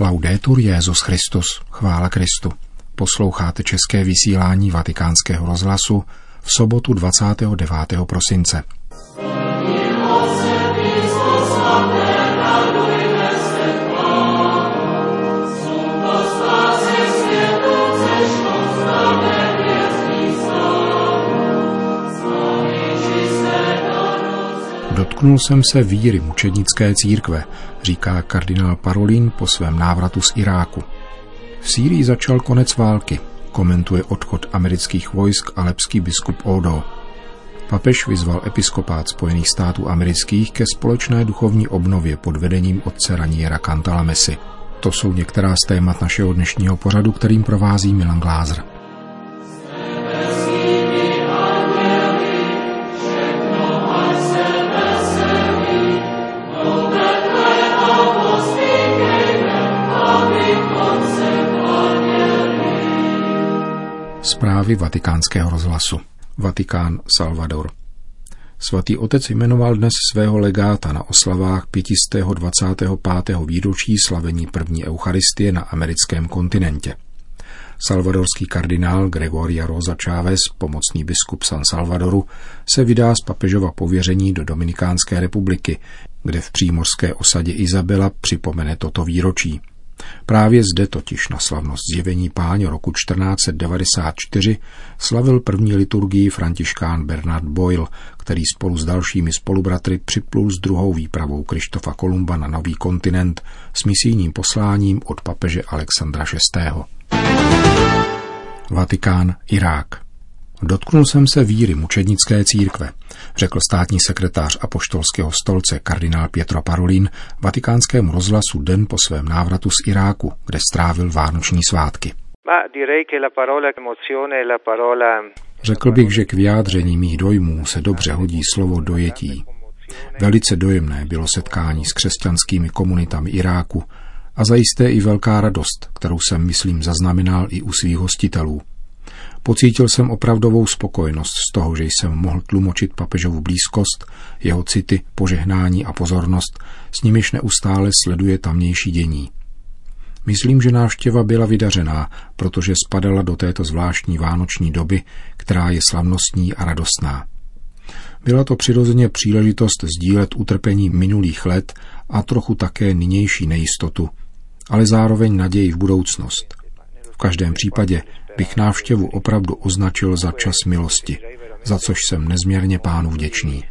Laudetur Jezus Christus, chvála Kristu. Posloucháte české vysílání Vatikánského rozhlasu v sobotu 29. prosince. Dotknul jsem se víry mučednické církve, říká kardinál Parolin po svém návratu z Iráku. V Sýrii začal konec války, komentuje odchod amerických vojsk a lepský biskup Odo. Papež vyzval episkopát Spojených států amerických ke společné duchovní obnově pod vedením otce Raniera Cantalamesi. To jsou některá z témat našeho dnešního pořadu, kterým provází Milan Glázer. Zprávy vatikánského rozhlasu. Vatikán Salvador. Svatý otec jmenoval dnes svého legáta na oslavách 525. výročí slavení první eucharistie na americkém kontinentě. Salvadorský kardinál Gregoria Rosa Chávez, pomocný biskup San Salvadoru, se vydá z papežova pověření do Dominikánské republiky, kde v přímořské osadě Izabela připomene toto výročí. Právě zde totiž na slavnost zjevení páně roku 1494 slavil první liturgii františkán Bernard Boyle, který spolu s dalšími spolubratry připlul s druhou výpravou Krištofa Kolumba na nový kontinent s misijním posláním od papeže Alexandra VI. Vatikán, Irák. Dotknul jsem se víry mučednické církve, řekl státní sekretář apoštolského stolce kardinál Pietro Parolin vatikánskému rozhlasu den po svém návratu z Iráku, kde strávil vánoční svátky. Řekl bych, že k vyjádření mých dojmů se dobře hodí slovo dojetí. Velice dojemné bylo setkání s křesťanskými komunitami Iráku a zajisté i velká radost, kterou jsem, myslím, zaznamenal i u svých hostitelů – Pocítil jsem opravdovou spokojenost z toho, že jsem mohl tlumočit papežovu blízkost, jeho city, požehnání a pozornost, s nimiž neustále sleduje tamnější dění. Myslím, že návštěva byla vydařená, protože spadala do této zvláštní vánoční doby, která je slavnostní a radostná. Byla to přirozeně příležitost sdílet utrpení minulých let a trochu také nynější nejistotu, ale zároveň naději v budoucnost. V každém případě bych návštěvu opravdu označil za čas milosti, za což jsem nezměrně pánu vděčný.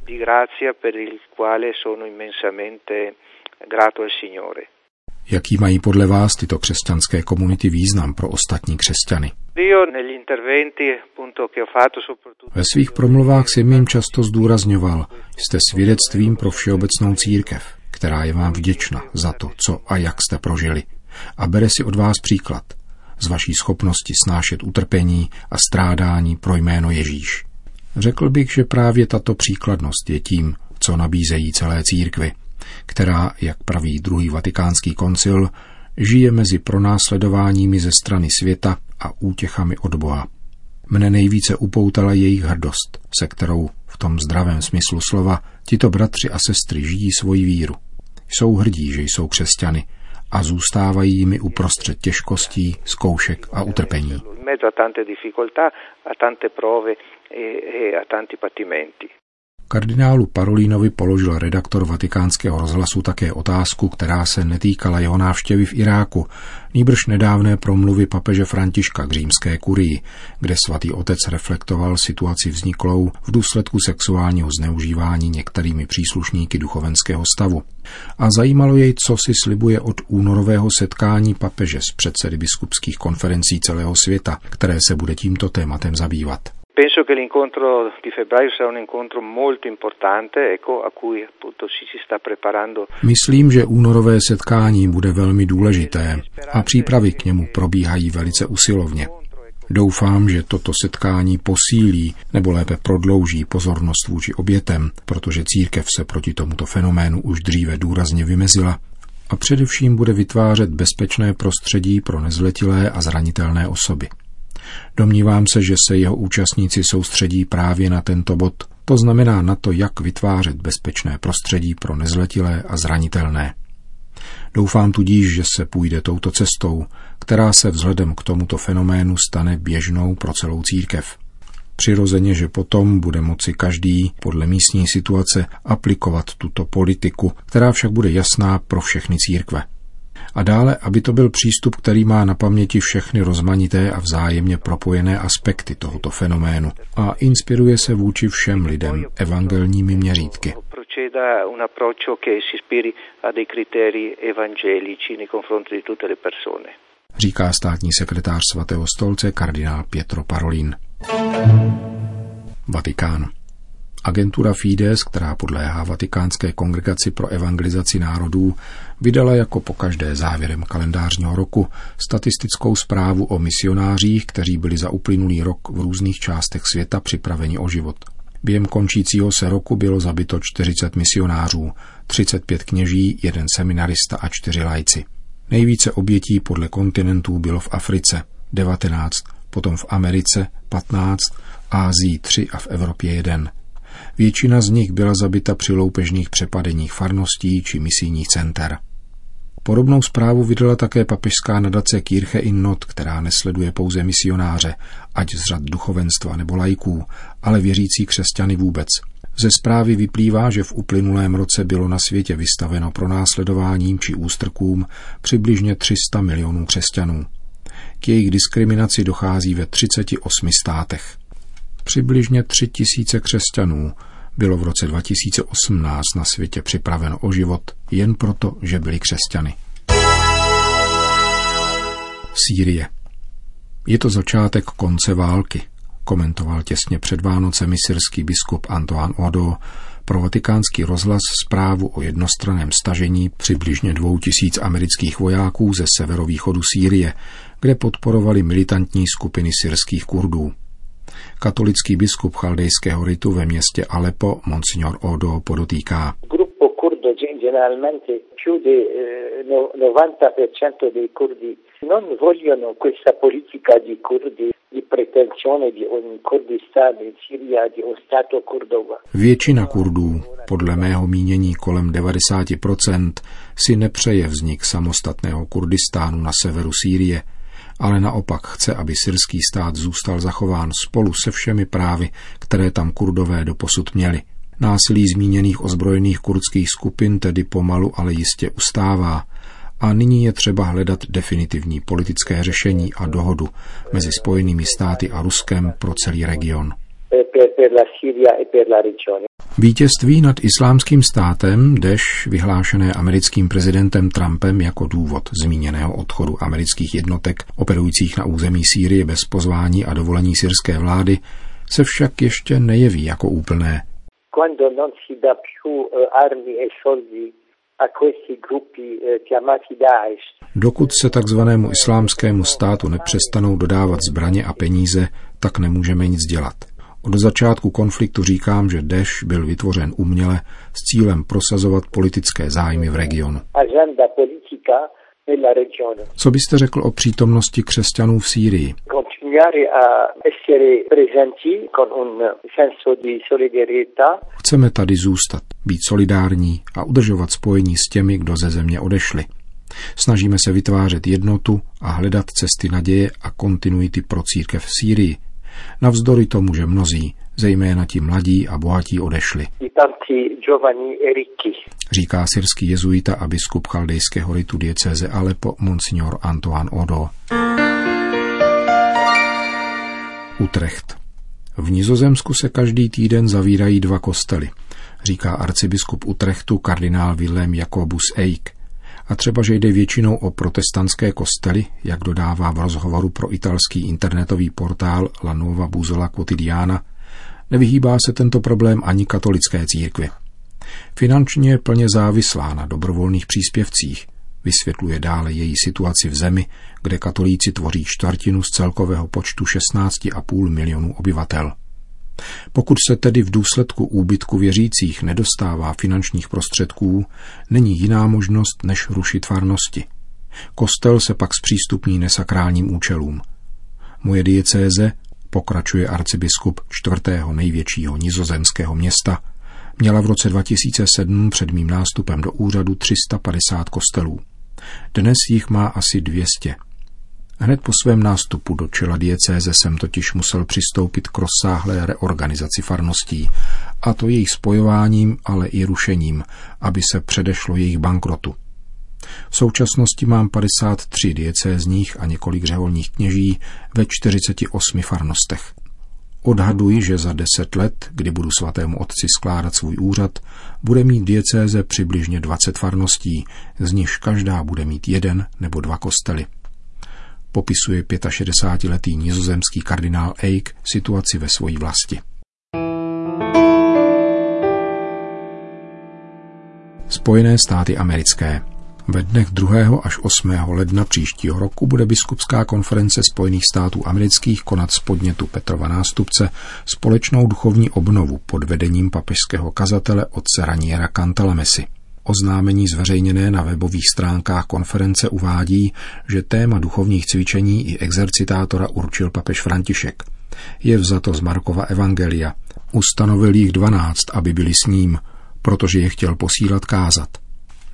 Jaký mají podle vás tyto křesťanské komunity význam pro ostatní křesťany? Ve svých promluvách jsem jim často zdůrazňoval, jste svědectvím pro všeobecnou církev, která je vám vděčna za to, co a jak jste prožili a bere si od vás příklad – z vaší schopnosti snášet utrpení a strádání pro jméno Ježíš. Řekl bych, že právě tato příkladnost je tím, co nabízejí celé církvy, která, jak praví druhý vatikánský koncil, žije mezi pronásledováními ze strany světa a útěchami od Boha. Mne nejvíce upoutala jejich hrdost, se kterou v tom zdravém smyslu slova tito bratři a sestry žijí svoji víru. Jsou hrdí, že jsou křesťany a zůstávají jimi uprostřed těžkostí, zkoušek a utrpení. Kardinálu Parolínovi položil redaktor vatikánského rozhlasu také otázku, která se netýkala jeho návštěvy v Iráku, nýbrž nedávné promluvy papeže Františka k římské kurii, kde svatý otec reflektoval situaci vzniklou v důsledku sexuálního zneužívání některými příslušníky duchovenského stavu. A zajímalo jej, co si slibuje od únorového setkání papeže s předsedy biskupských konferencí celého světa, které se bude tímto tématem zabývat. Penso che l'incontro di febbraio sarà un incontro molto importante, ecco, a cui appunto si, si sta preparando. Myslím, že únorové setkání bude velmi důležité a přípravy k němu probíhají velice usilovně. Doufám, že toto setkání posílí nebo lépe prodlouží pozornost vůči obětem, protože církev se proti tomuto fenoménu už dříve důrazně vymezila a především bude vytvářet bezpečné prostředí pro nezletilé a zranitelné osoby. Domnívám se, že se jeho účastníci soustředí právě na tento bod, to znamená na to, jak vytvářet bezpečné prostředí pro nezletilé a zranitelné. Doufám tudíž, že se půjde touto cestou, která se vzhledem k tomuto fenoménu stane běžnou pro celou církev. Přirozeně, že potom bude moci každý podle místní situace aplikovat tuto politiku, která však bude jasná pro všechny církve. A dále, aby to byl přístup, který má na paměti všechny rozmanité a vzájemně propojené aspekty tohoto fenoménu a inspiruje se vůči všem lidem evangelními měřítky. Říká státní sekretář svatého stolce kardinál Pietro Parolin. Vatikán. Agentura Fides, která podléhá Vatikánské kongregaci pro evangelizaci národů, vydala jako po každé závěrem kalendářního roku statistickou zprávu o misionářích, kteří byli za uplynulý rok v různých částech světa připraveni o život. Během končícího se roku bylo zabito 40 misionářů, 35 kněží, jeden seminarista a čtyři lajci. Nejvíce obětí podle kontinentů bylo v Africe 19, potom v Americe 15, Ázii 3 a v Evropě 1. Většina z nich byla zabita při loupežných přepadeních farností či misijních center. Podobnou zprávu vydala také papežská nadace Kirche in Not, která nesleduje pouze misionáře, ať z řad duchovenstva nebo lajků, ale věřící křesťany vůbec. Ze zprávy vyplývá, že v uplynulém roce bylo na světě vystaveno pro následováním či ústrkům přibližně 300 milionů křesťanů. K jejich diskriminaci dochází ve 38 státech. Přibližně 3 tisíce křesťanů bylo v roce 2018 na světě připraveno o život jen proto, že byli křesťany. Sýrie. Je to začátek konce války, komentoval těsně před Vánocemi syrský biskup Antoine Odo pro vatikánský rozhlas zprávu o jednostraném stažení přibližně dvou tisíc amerických vojáků ze severovýchodu Sýrie, kde podporovali militantní skupiny syrských kurdů. Katolický biskup chaldejského ritu ve městě Alepo, Monsignor Odo, podotýká. Gruppo kurdo generalmente più di 90% dei kurdi non vogliono questa politica di kurdi di pretensione di un Kurdistan in Siria, di un Stato Kurdova. Většina Kurdů, podle mého mínění kolem 90%, si nepřeje vznik samostatného Kurdistánu na severu Sýrie, ale naopak chce, aby syrský stát zůstal zachován spolu se všemi právy, které tam kurdové doposud měli. Násilí zmíněných ozbrojených kurdských skupin tedy pomalu, ale jistě ustává a nyní je třeba hledat definitivní politické řešení a dohodu mezi Spojenými státy a Ruskem pro celý region. Vítězství nad islámským státem, dež vyhlášené americkým prezidentem Trumpem jako důvod zmíněného odchodu amerických jednotek operujících na území Sýrie bez pozvání a dovolení syrské vlády, se však ještě nejeví jako úplné. Dokud se takzvanému islámskému státu nepřestanou dodávat zbraně a peníze, tak nemůžeme nic dělat. Od začátku konfliktu říkám, že Deš byl vytvořen uměle s cílem prosazovat politické zájmy v regionu. Co byste řekl o přítomnosti křesťanů v Sýrii? Chceme tady zůstat, být solidární a udržovat spojení s těmi, kdo ze země odešli. Snažíme se vytvářet jednotu a hledat cesty naděje a kontinuity pro církev v Sýrii, Navzdory tomu, že mnozí, zejména ti mladí a bohatí, odešli. Říká syrský jezuita a biskup chaldejského ritu diecéze Alepo Monsignor Antoine Odo. Utrecht. V Nizozemsku se každý týden zavírají dva kostely, říká arcibiskup Utrechtu kardinál Willem Jakobus Eik – a třeba, že jde většinou o protestantské kostely, jak dodává v rozhovoru pro italský internetový portál La Nuova Buzola Quotidiana, nevyhýbá se tento problém ani katolické církvi. Finančně je plně závislá na dobrovolných příspěvcích, vysvětluje dále její situaci v zemi, kde katolíci tvoří čtvrtinu z celkového počtu 16,5 milionů obyvatel. Pokud se tedy v důsledku úbytku věřících nedostává finančních prostředků, není jiná možnost, než rušit farnosti. Kostel se pak zpřístupní nesakrálním účelům. Moje diecéze, pokračuje arcibiskup čtvrtého největšího nizozemského města, Měla v roce 2007 před mým nástupem do úřadu 350 kostelů. Dnes jich má asi 200. Hned po svém nástupu do čela diecéze jsem totiž musel přistoupit k rozsáhlé reorganizaci farností, a to jejich spojováním, ale i rušením, aby se předešlo jejich bankrotu. V současnosti mám 53 diecézních a několik řeholních kněží ve 48 farnostech. Odhaduji, že za deset let, kdy budu svatému otci skládat svůj úřad, bude mít diecéze přibližně 20 farností, z nichž každá bude mít jeden nebo dva kostely. Popisuje 65-letý nizozemský kardinál Eik situaci ve své vlasti. Spojené státy americké ve dnech 2. až 8. ledna příštího roku bude biskupská konference Spojených států amerických konat z podnětu Petrova nástupce společnou duchovní obnovu pod vedením papežského kazatele otce Raniera Cantalamesi. Oznámení zveřejněné na webových stránkách konference uvádí, že téma duchovních cvičení i exercitátora určil papež František. Je vzato z Markova Evangelia. Ustanovil jich dvanáct, aby byli s ním, protože je chtěl posílat kázat.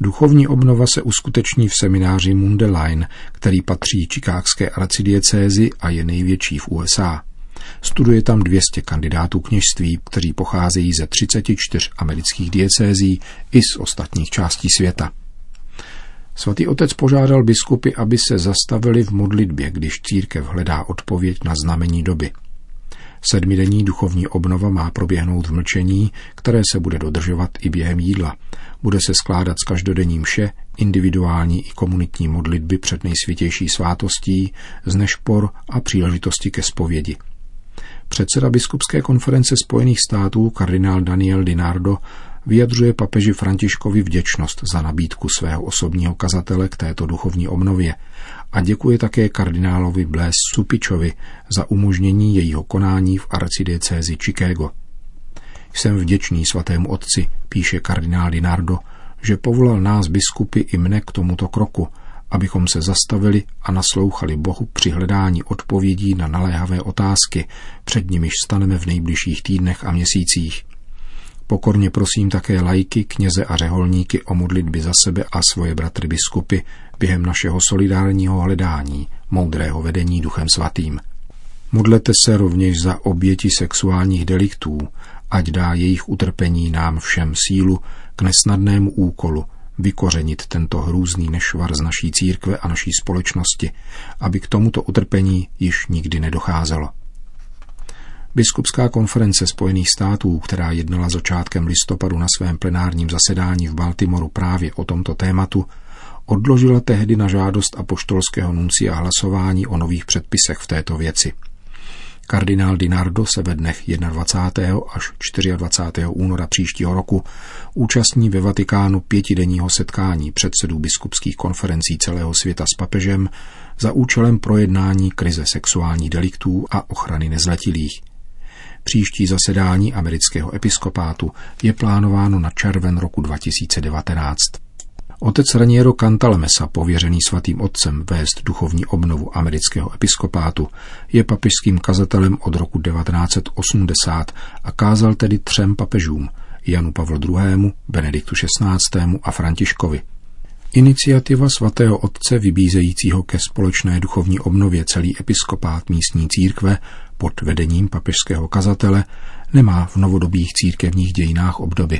Duchovní obnova se uskuteční v semináři Mundelein, který patří čikákské arcidiecézi a je největší v USA. Studuje tam 200 kandidátů kněžství, kteří pocházejí ze 34 amerických diecézí i z ostatních částí světa. Svatý otec požádal biskupy, aby se zastavili v modlitbě, když církev hledá odpověď na znamení doby. Sedmidenní duchovní obnova má proběhnout v mlčení, které se bude dodržovat i během jídla. Bude se skládat z každodenní mše, individuální i komunitní modlitby před nejsvětější svátostí, z nešpor a příležitosti ke zpovědi. Předseda biskupské konference Spojených států kardinál Daniel Dinardo vyjadřuje papeži Františkovi vděčnost za nabídku svého osobního kazatele k této duchovní obnově a děkuje také kardinálovi Blaise Supičovi za umožnění jejího konání v arcidiecézi Chicago. Jsem vděčný svatému otci, píše kardinál Dinardo, že povolal nás biskupy i mne k tomuto kroku, abychom se zastavili a naslouchali Bohu při hledání odpovědí na naléhavé otázky, před nimiž staneme v nejbližších týdnech a měsících. Pokorně prosím také lajky, kněze a řeholníky o modlitby za sebe a svoje bratry biskupy během našeho solidárního hledání, moudrého vedení Duchem Svatým. Modlete se rovněž za oběti sexuálních deliktů, ať dá jejich utrpení nám všem sílu k nesnadnému úkolu vykořenit tento hrůzný nešvar z naší církve a naší společnosti, aby k tomuto utrpení již nikdy nedocházelo. Biskupská konference Spojených států, která jednala začátkem listopadu na svém plenárním zasedání v Baltimoru právě o tomto tématu, odložila tehdy na žádost apoštolského nuncia hlasování o nových předpisech v této věci. Kardinál Dinardo se ve dnech 21. až 24. února příštího roku účastní ve Vatikánu pětidenního setkání předsedů biskupských konferencí celého světa s papežem za účelem projednání krize sexuálních deliktů a ochrany nezletilých. Příští zasedání amerického episkopátu je plánováno na červen roku 2019. Otec Raniero Cantalamessa, pověřený svatým otcem vést duchovní obnovu amerického episkopátu, je papežským kazatelem od roku 1980 a kázal tedy třem papežům, Janu Pavlu II., Benediktu XVI. a Františkovi. Iniciativa svatého otce vybízejícího ke společné duchovní obnově celý episkopát místní církve pod vedením papežského kazatele nemá v novodobých církevních dějinách obdoby.